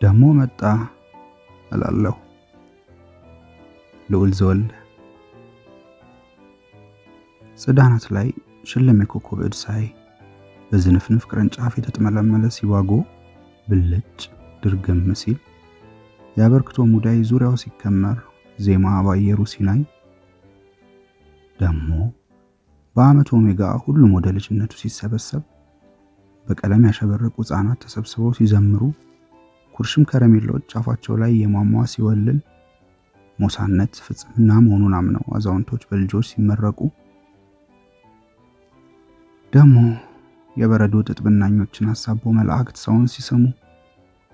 ደሞ መጣ እላለሁ። ልዑል ዘወልደ ጽዳናት ላይ ሽልም የኮከብ እድ ሳይ በዝንፍንፍ ቅርንጫፍ የተጥመለመለ ሲዋጎ ብልጭ ድርግም ሲል የአበርክቶ ሙዳይ ዙሪያው ሲከመር ዜማ ባየሩ ሲናኝ ደሞ በዓመት ኦሜጋ ሁሉም ወደ ልጅነቱ ሲሰበሰብ በቀለም ያሸበረቁ ሕፃናት ተሰብስበው ሲዘምሩ ኩርሽም ከረሜላዎች አፋቸው ላይ የሟሟ ሲወልል ሞሳነት ፍጽምና መሆኑን አምነው አዛውንቶች በልጆች ሲመረቁ ደሞ የበረዶ ጥጥ ብናኞችን አሳቦ መላእክት ሰውን ሲሰሙ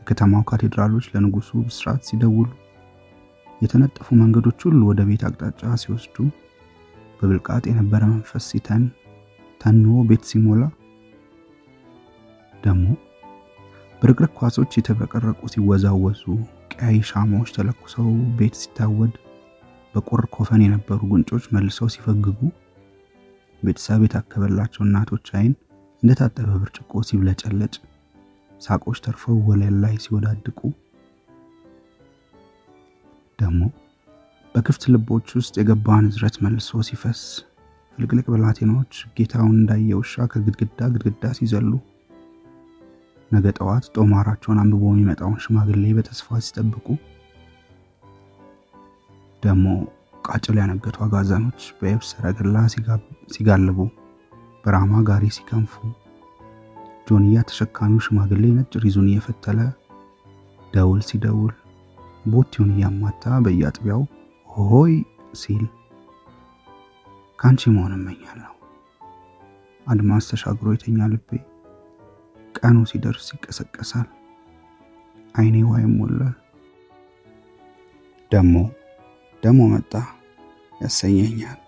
የከተማው ካቴድራሎች ለንጉሱ ብስራት ሲደውሉ የተነጠፉ መንገዶች ሁሉ ወደ ቤት አቅጣጫ ሲወስዱ በብልቃጥ የነበረ መንፈስ ሲተን ተኖ ቤት ሲሞላ ደግሞ ብርቅርቅ ኳሶች የተብረቀረቁ ሲወዛወዙ ቀያይ ሻማዎች ተለኩሰው ቤት ሲታወድ በቁር ኮፈን የነበሩ ጉንጮች መልሰው ሲፈግጉ ቤተሰብ የታከበላቸው እናቶች አይን እንደታጠበ ብርጭቆ ሲብለጨለጭ ሳቆች ተርፈው ወለል ላይ ሲወዳድቁ። ደግሞ በክፍት ልቦች ውስጥ የገባ ንዝረት መልሶ ሲፈስ ፍልቅልቅ ብላቴናዎች ጌታውን እንዳየ ውሻ ከግድግዳ ግድግዳ ሲዘሉ ነገ ጠዋት ጦማራቸውን አንብቦ የሚመጣውን ሽማግሌ በተስፋ ሲጠብቁ ደግሞ ቃጭል ያነገቱ አጋዘኖች በየብስ ሰረገላ ሲጋልቡ በራማ ጋሪ ሲከንፉ ጆንያ ተሸካሚው ሽማግሌ ነጭ ሪዙን እየፈተለ ደውል ሲደውል ቦቲውን እያማታ በየአጥቢያው ሆይ ሲል ከአንቺ መሆን እመኛለሁ። አድማስ ተሻግሮ የተኛ ልቤ ቀኑ ሲደርስ ይቀሰቀሳል። አይኔ ውሃ ይሞላል። ደሞ ደሞ መጣ ያሰኘኛል።